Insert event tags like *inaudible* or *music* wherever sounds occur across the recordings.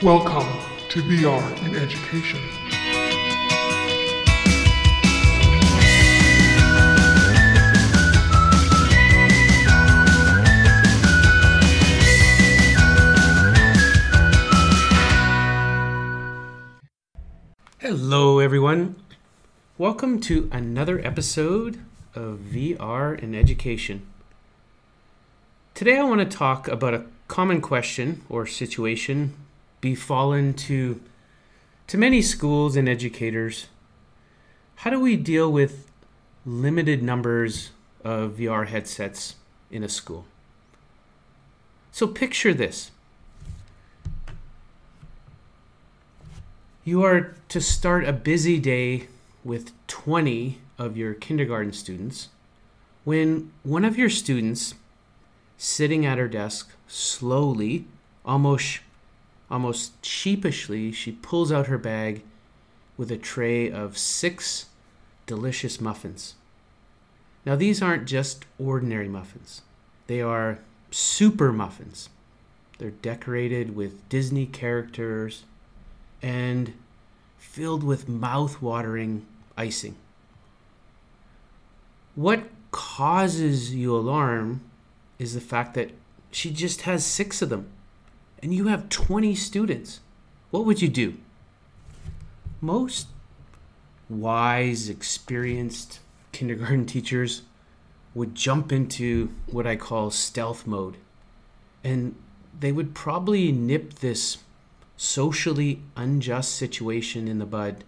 Welcome to VR in Education. Hello, everyone. Welcome to another episode of VR in Education. Today, I want to talk about a common question or situation befallen to to many schools and educators. How do we deal with limited numbers of VR headsets in a school? So picture this. You are to start a busy day with 20 of your kindergarten students when one of your students sitting at her desk slowly almost almost sheepishly she pulls out her bag with a tray of six delicious muffins. Now these aren't just ordinary muffins. They are super muffins. They're decorated with disney characters and filled with mouth-watering icing. What causes you alarm is the fact that she just has six of them and you have 20 students. What would you do? Most wise, experienced kindergarten *laughs* teachers would jump into what I call stealth mode. And they would probably nip this socially unjust situation in the bud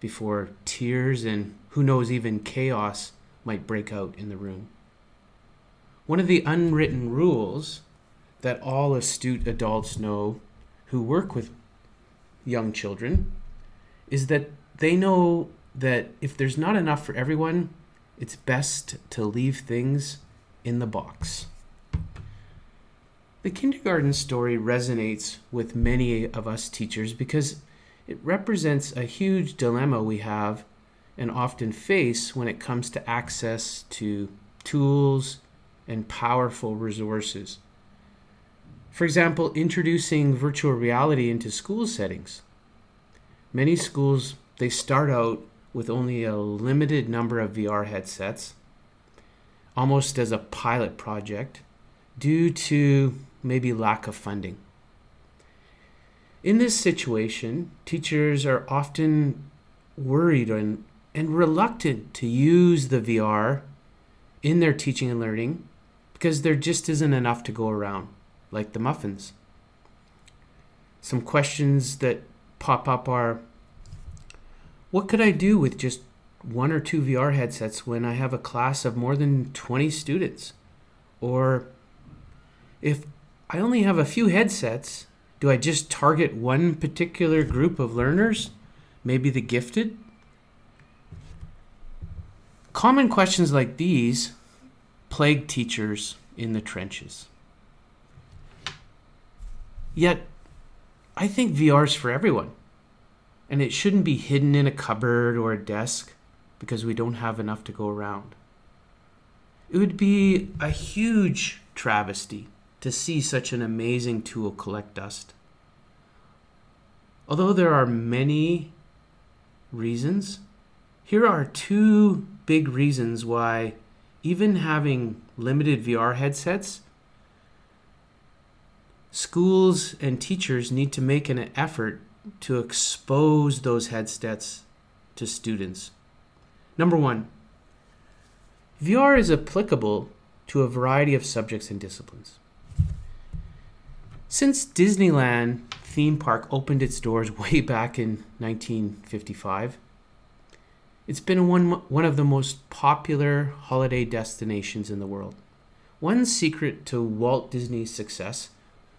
before tears and who knows, even chaos might break out in the room. One of the unwritten rules that all astute adults know who work with young children is that they know that if there's not enough for everyone, it's best to leave things in the box. The kindergarten story resonates with many of us teachers because it represents a huge dilemma we have and often face when it comes to access to tools and powerful resources. For example, introducing virtual reality into school settings. Many schools they start out with only a limited number of VR headsets, almost as a pilot project, due to maybe lack of funding. In this situation, teachers are often worried and, and reluctant to use the VR in their teaching and learning because there just isn't enough to go around like the muffins. Some questions that pop up are what could I do with just one or two VR headsets when I have a class of more than 20 students? Or if I only have a few headsets, do I just target one particular group of learners? Maybe the gifted? Common questions like these plague teachers in the trenches. Yet, I think VR is for everyone. And it shouldn't be hidden in a cupboard or a desk because we don't have enough to go around. It would be a huge travesty to see such an amazing tool collect dust. Although there are many reasons, here are two big reasons why even having limited VR headsets schools and teachers need to make an effort to expose those headsets to students. Number one, VR is applicable to a variety of subjects and disciplines. Since Disneyland theme park opened its doors *laughs* way back in 1955, it's been one, one of the most popular holiday destinations in the world. One secret to Walt Disney's success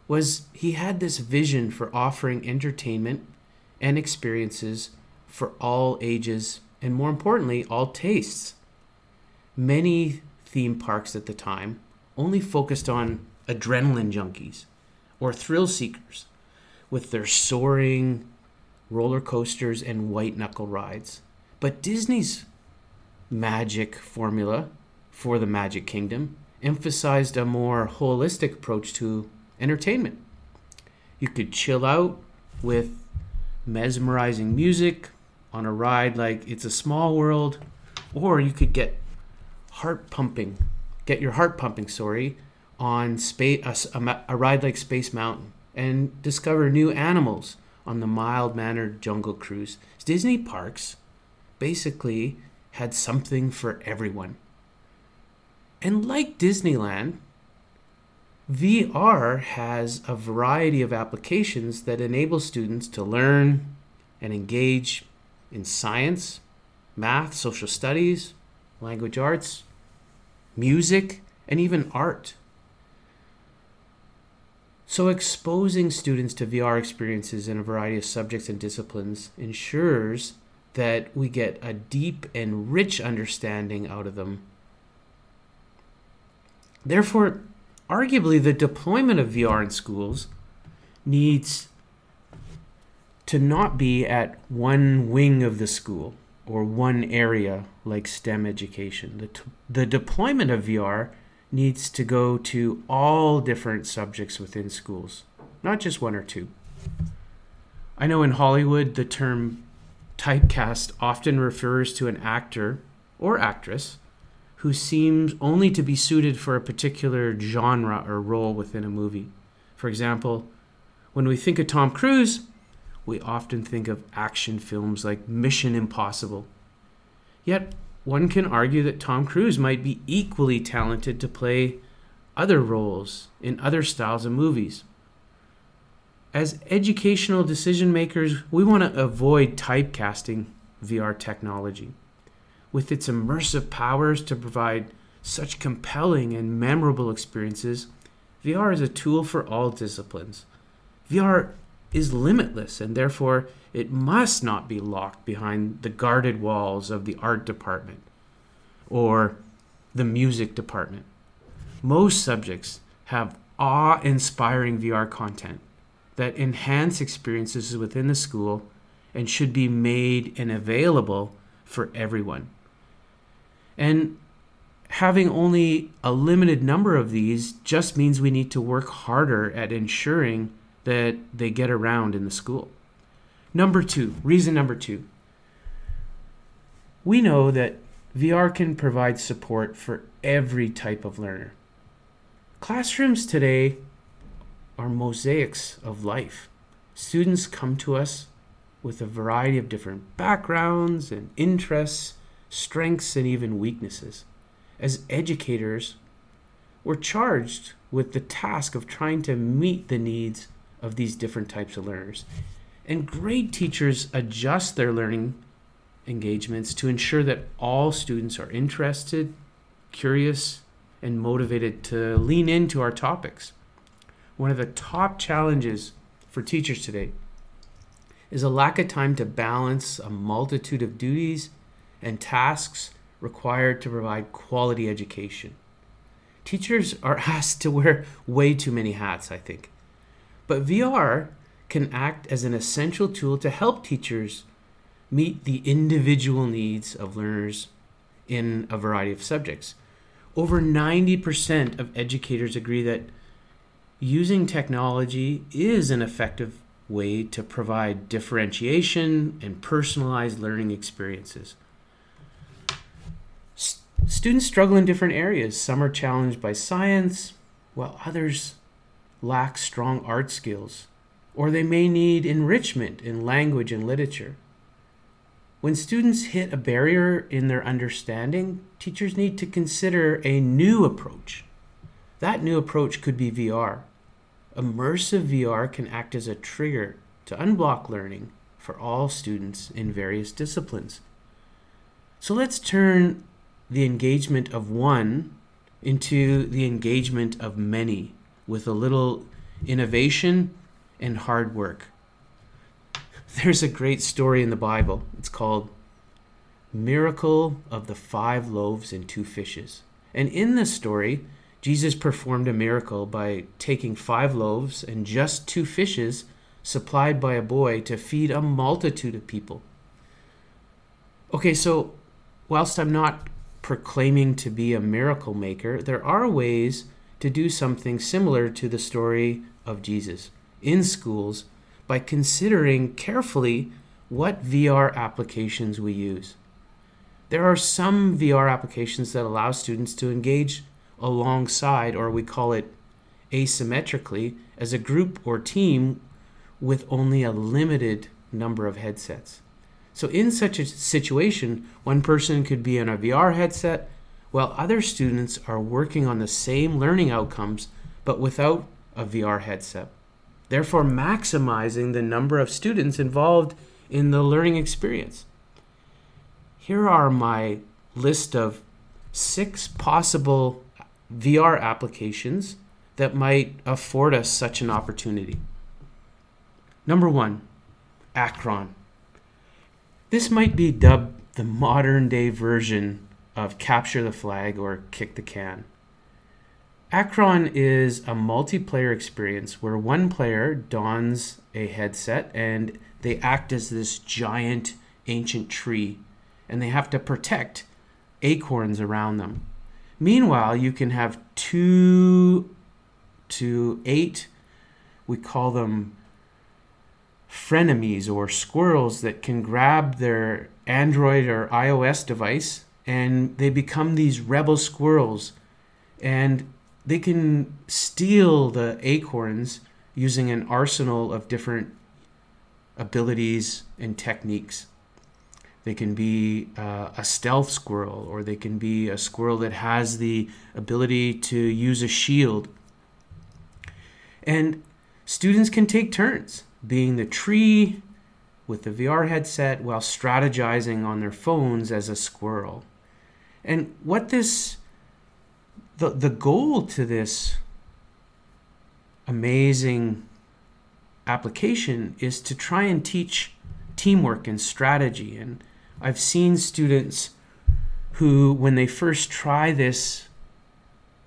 was he had this vision for offering entertainment and experiences for all ages and more importantly all tastes. Many theme parks at the time only focused on adrenaline junkies or thrill seekers with their soaring roller coasters and white knuckle rides. But disney's magic formula for the magic kingdom emphasized a more holistic approach to entertainment. You could chill out with mesmerizing music on a ride like It's a Small World, or you could get heart pumping, get your heart pumping, sorry, on space, a, a ride like Space Mountain and discover new animals on the mild mannered jungle cruise. Disney parks basically had something for everyone. And like Disneyland, VR has a variety of applications that enable students to learn and engage in science, math, social studies, language arts, music, and even art. So, exposing students to VR experiences in a variety of subjects and disciplines ensures that we get a deep and rich understanding out of them. Therefore, arguably, the deployment of VR in schools needs to not be at one wing of the school or one area like STEM education. The, t- the deployment of VR needs to go to all different subjects within schools, not just one or two. I know in Hollywood, the term typecast often refers to an actor or actress who seems only to be suited for a particular genre or role within a movie. For example, when we think of Tom Cruise, we often think of action films like Mission Impossible. Yet, one can argue that Tom Cruise might be equally talented to play other roles in other styles of movies. As educational decision makers, we want to avoid typecasting VR technology. With its immersive powers to provide such compelling and memorable experiences, VR is a tool for all disciplines. VR is limitless and therefore it must not be locked behind the guarded walls of the art department or the music department. Most subjects have awe inspiring VR content that enhance experiences within the school and should be made and available for everyone. And having only a limited number of these just means we need to work harder at ensuring that they get around in the school. Number two, reason number two. We know that VR can provide support for every type of learner. Classrooms today are mosaics of life. Students come to us with a variety of different backgrounds and interests, strengths, and even weaknesses. As educators, we're charged with the task of trying to meet the needs of these different types of learners. And great teachers adjust their learning engagements to ensure that all students are interested, curious, and motivated to lean into our topics. One of the top challenges for teachers today is a lack of time to balance a multitude of duties and tasks required to provide quality education. Teachers are *laughs* asked to wear way too many hats, I think. But VR can act as an essential tool to help teachers meet the individual needs of learners in a variety of subjects. Over 90% of educators agree that using technology is an effective way to provide differentiation and personalized learning experiences. Students struggle in different areas. Some are challenged by science, while others lack strong art skills, or they may need enrichment in language and literature. When students hit a barrier in their understanding, teachers need to consider a new approach. That new approach could be VR. Immersive VR can act as a trigger to unblock learning for all students in various disciplines. So let's turn the engagement of one into the engagement of many with a little innovation and hard work. *laughs* There's a great story in the Bible. It's called Miracle of the Five Loaves and Two Fishes. And in this story, Jesus performed a miracle by taking five loaves and just two fishes supplied by a boy to feed a multitude of people. Okay, so whilst I'm not proclaiming to be a miracle maker, there are ways to do something similar to the story of Jesus in schools by considering carefully what VR applications we use. There are some VR applications that allow students to engage alongside, or we call it asymmetrically, as a group or team with only a limited number of headsets. So, in such a situation, one person could be in a VR headset while other students are working on the same learning outcomes but without a VR headset, therefore, maximizing the number of students involved in the learning experience. Here are my list of six possible VR applications that might afford us such an opportunity. Number one, Acron. This might be dubbed the modern day version of Capture the Flag or Kick the Can. Acron is a multiplayer experience where one player dons a headset and they act as this giant ancient tree and they have to protect acorns around them. Meanwhile, you can have two to eight, we call them frenemies or squirrels that can grab their Android or iOS device and they become these rebel squirrels and they can steal the acorns using an arsenal of different abilities and techniques. They can be uh, a stealth squirrel, or they can be a squirrel that has the ability to use a shield. And students can take turns being the tree with the VR headset while strategizing on their phones as a squirrel. And what this, the, the goal to this amazing application is to try and teach teamwork and strategy. And I've seen students who, when they first try this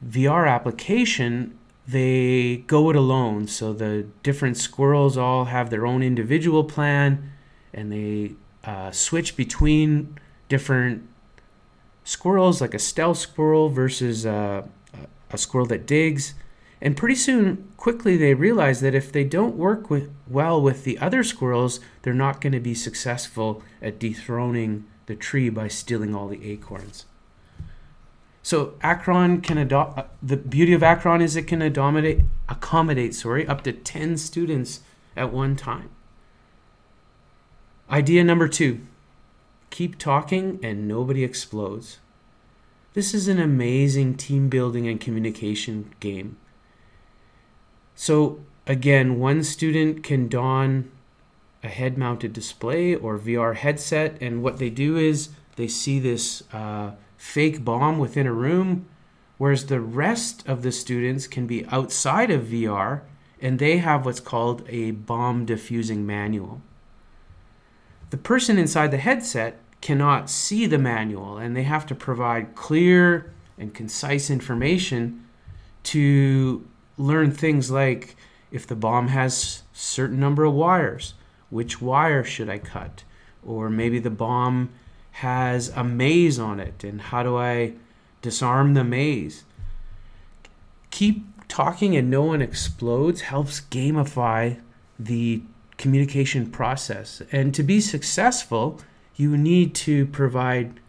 VR application, they go it alone. So the different squirrels all have their own individual plan and they uh, switch between different squirrels, like a stealth squirrel versus a, a squirrel that digs. And pretty soon, quickly, they realize that if they don't work with, well with the other squirrels, they're not going to be successful at dethroning the tree by stealing all the acorns. So Acron can adopt. Uh, the beauty of Acron is it can accommodate, accommodate, sorry, up to ten students at one time. Idea number two: keep talking and nobody explodes. This is an amazing team building and communication game. So again, one student can don a head mounted display or VR headset, and what they do is they see this uh, fake bomb within a room, whereas the rest of the students can be outside of VR and they have what's called a bomb diffusing manual. The person inside the headset cannot see the manual and they have to provide clear and concise information to learn things like if the bomb has certain number of wires which wire should i cut or maybe the bomb has a maze on it and how do I disarm the maze. Keep talking and no one explodes helps gamify the communication process. And to be successful, you need to provide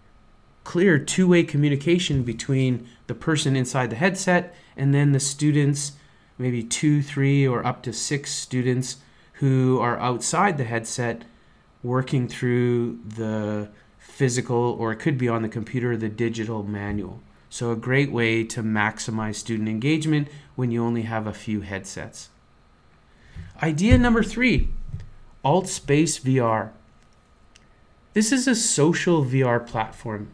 clear two way communication between the person inside the headset and then the students, maybe two, three, or up to six students who are outside the headset working through the physical, or it could be on the computer, the digital manual. So, a great way to maximize student engagement when you only have a few headsets. Idea number three AltSpace VR. This is a social VR platform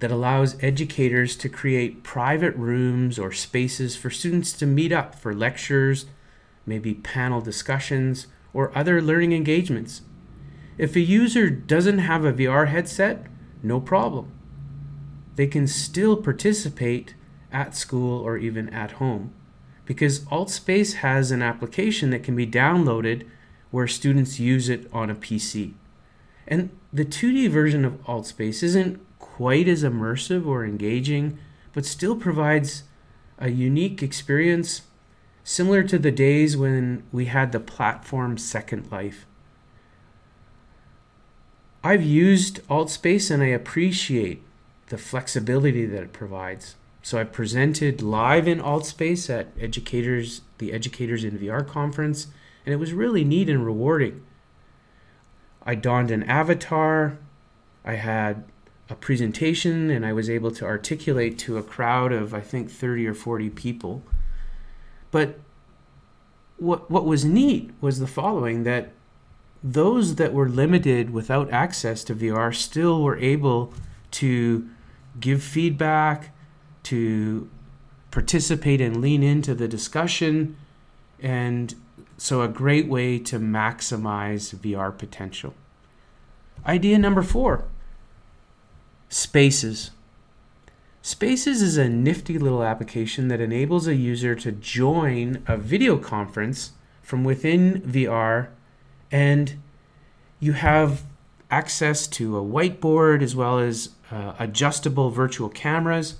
that allows educators to create private rooms or spaces for students to meet up for lectures, maybe panel discussions, or other learning engagements. If a user doesn't have a VR headset, no problem. They can still participate at school or even at home because AltSpace has an application that can be downloaded where students use it on a PC. And the 2D version of AltSpace isn't quite as immersive or engaging, but still provides a unique experience similar to the days when we had the platform Second Life. I've used AltSpace and I appreciate the flexibility that it provides. So I presented live in AltSpace at educators, the Educators in VR conference, and it was really neat and rewarding. I donned an avatar, I had a presentation, and I was able to articulate to a crowd of I think 30 or 40 people. But what what was neat was the following that those that were limited without access to VR still were able to give feedback, to participate and lean into the discussion, and so a great way to maximize VR potential. Idea number four spaces. Spaces is a nifty little application that enables a user to join a video conference from within VR and you have access to a whiteboard as well as uh, adjustable virtual cameras.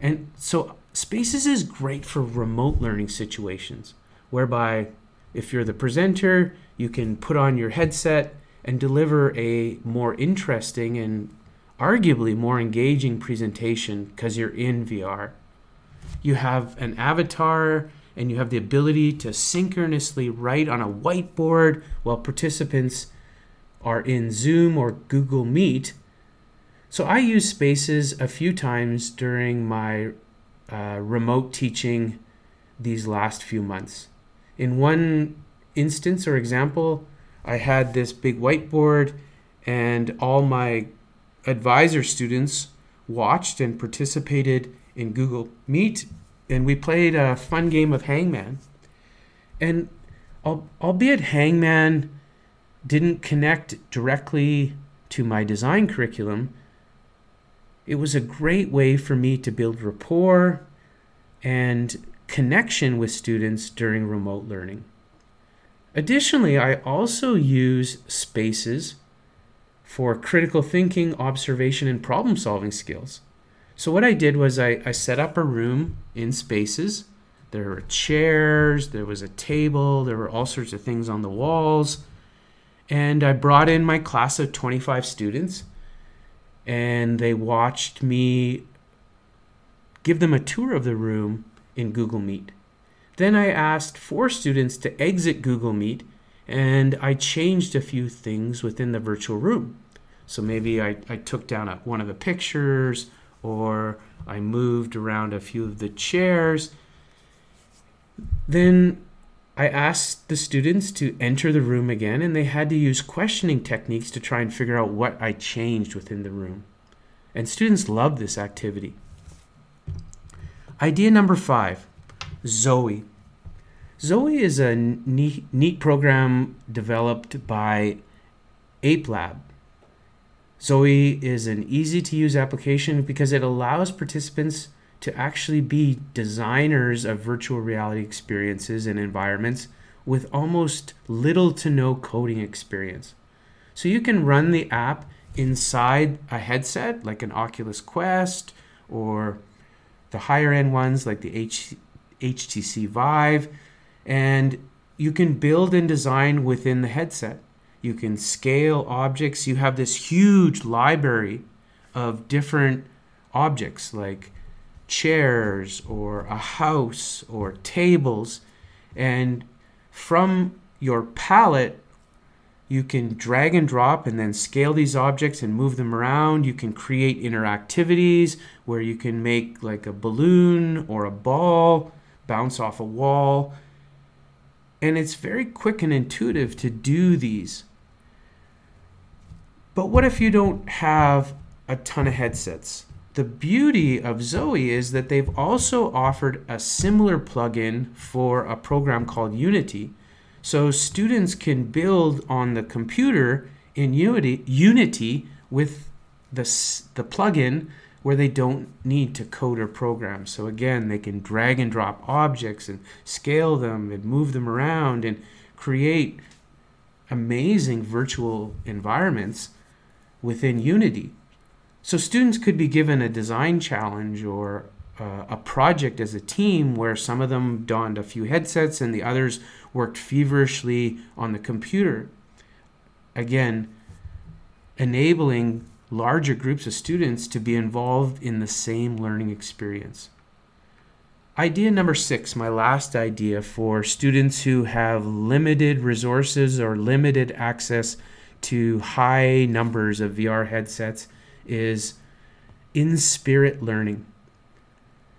And so Spaces is great for remote learning situations whereby if you're the presenter, you can put on your headset and deliver a more interesting and arguably more engaging presentation because you're in VR. You have an avatar and you have the ability to synchronously write on a whiteboard while participants are in Zoom or Google Meet. So I use Spaces a few times during my uh, remote teaching these last few months. In one instance or example, I had this big whiteboard, and all my advisor students watched and participated in Google Meet and we played a fun game of Hangman. And albeit Hangman didn't connect directly to my design curriculum, it was a great way for me to build rapport and connection with students during remote learning. Additionally, I also use spaces for critical thinking, observation, and problem solving skills. So what I did was I, I set up a room in spaces. There were chairs, there was a table, there were all sorts of things on the walls. And I brought in my class of 25 students and they watched me give them a tour of the room in Google Meet. Then I asked four students to exit Google Meet and I changed a few things within the virtual room. So maybe I, I took down a, one of the pictures or I moved around a few of the chairs. Then I asked the students to enter the room again, and they had to use questioning techniques to try and figure out what I changed within the room. And students loved this activity. Idea number five Zoe. Zoe is a neat, neat program developed by Ape Lab. Zoe is an easy to use application because it allows participants to actually be designers of virtual reality experiences and environments with almost little to no coding experience. So you can run the app inside a headset like an Oculus Quest or the higher end ones like the H- HTC Vive, and you can build and design within the headset you can scale objects. You have this huge library of different objects like chairs or a house or tables. And from your palette, you can drag and drop and then scale these objects and move them around. You can create interactivities where you can make like a balloon or a ball bounce off a wall. And it's very quick and intuitive to do these. But what if you don't have a ton of headsets? The beauty of Zoe is that they've also offered a similar plugin for a program called Unity. So students can build on the computer in Unity, Unity with the, the plugin where they don't need to code or program. So again, they can drag and drop objects and scale them and move them around and create amazing virtual environments within Unity. So students could be given a design challenge or uh, a project as a team where some of them donned a few headsets and the others worked feverishly on the computer. Again, enabling larger groups of students to be involved in the same learning experience. Idea number six, my last idea for students who have limited resources or limited access to high numbers of VR headsets, is InSpirit learning.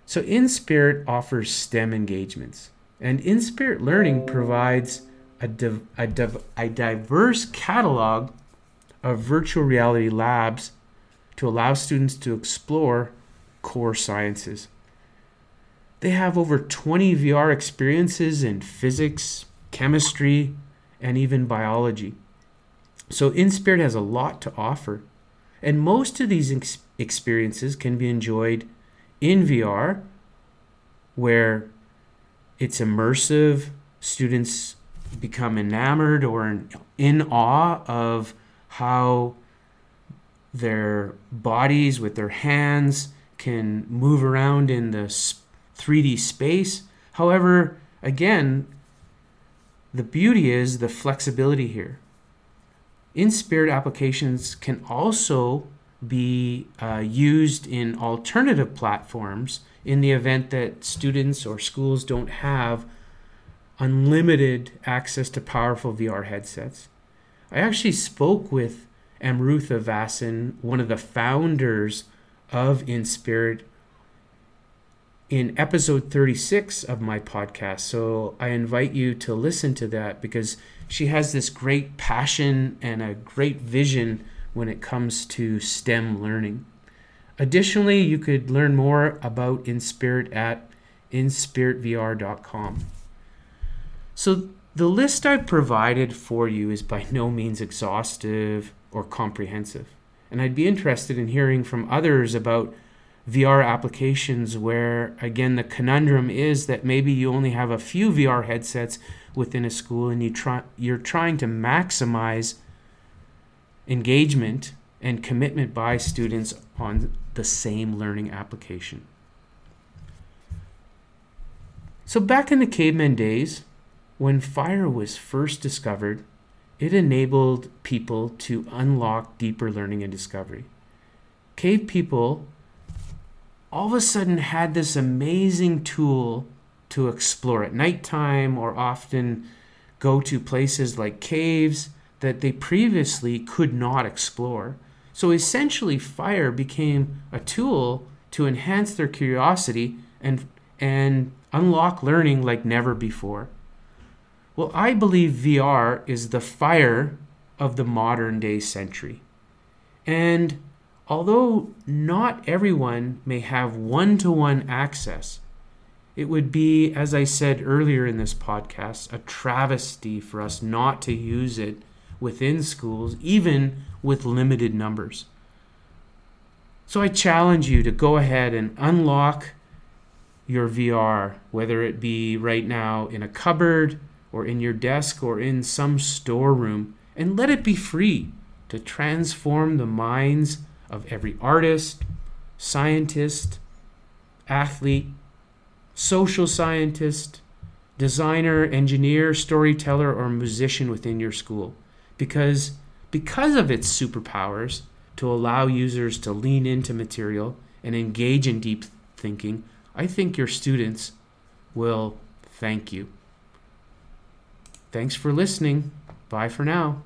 So, InSpirit offers STEM engagements, and InSpirit Learning provides a, div- a, div- a diverse catalog of virtual reality labs to allow students to explore core sciences. They have over 20 VR experiences in physics, chemistry, and even biology. So, InSpirit has a lot to offer, and most of these ex- experiences can be enjoyed in VR, where it's immersive, students become enamored or in, in awe of how their bodies with their hands can move around in the 3D space. However, again, the beauty is the flexibility here. InSpirit applications can also be uh, used in alternative platforms in the event that students or schools don't have unlimited access to powerful VR headsets. I actually spoke with Amrutha Vasan, one of the founders of InSpirit, in episode 36 of my podcast. So I invite you to listen to that because she has this great passion and a great vision when it comes to STEM learning. Additionally, you could learn more about InSpirit at inspiritvr.com. So, the list I've provided for you is by no means exhaustive or comprehensive. And I'd be interested in hearing from others about VR applications where, again, the conundrum is that maybe you only have a few VR headsets within a school and you try, you're trying to maximize engagement and commitment by students on the same learning application. So, back in the caveman days, when fire was first discovered, it enabled people to unlock deeper learning and discovery. Cave people all of a sudden had this amazing tool to explore at nighttime or often go to places like caves that they previously could not explore. So essentially, fire became a tool to enhance their curiosity and, and unlock learning like never before. Well, I believe VR is the fire of the modern day century. And although not everyone may have one to one access, it would be, as I said earlier in this podcast, a travesty for us not to use it within schools, even with limited numbers. So I challenge you to go ahead and unlock your VR, whether it be right now in a cupboard or in your desk or in some storeroom, and let it be free to transform the minds of every artist, scientist, athlete, social scientist, designer, engineer, storyteller, or musician within your school because because of its superpowers to allow users to lean into material and engage in deep thinking, I think your students will thank you. Thanks for listening. Bye for now.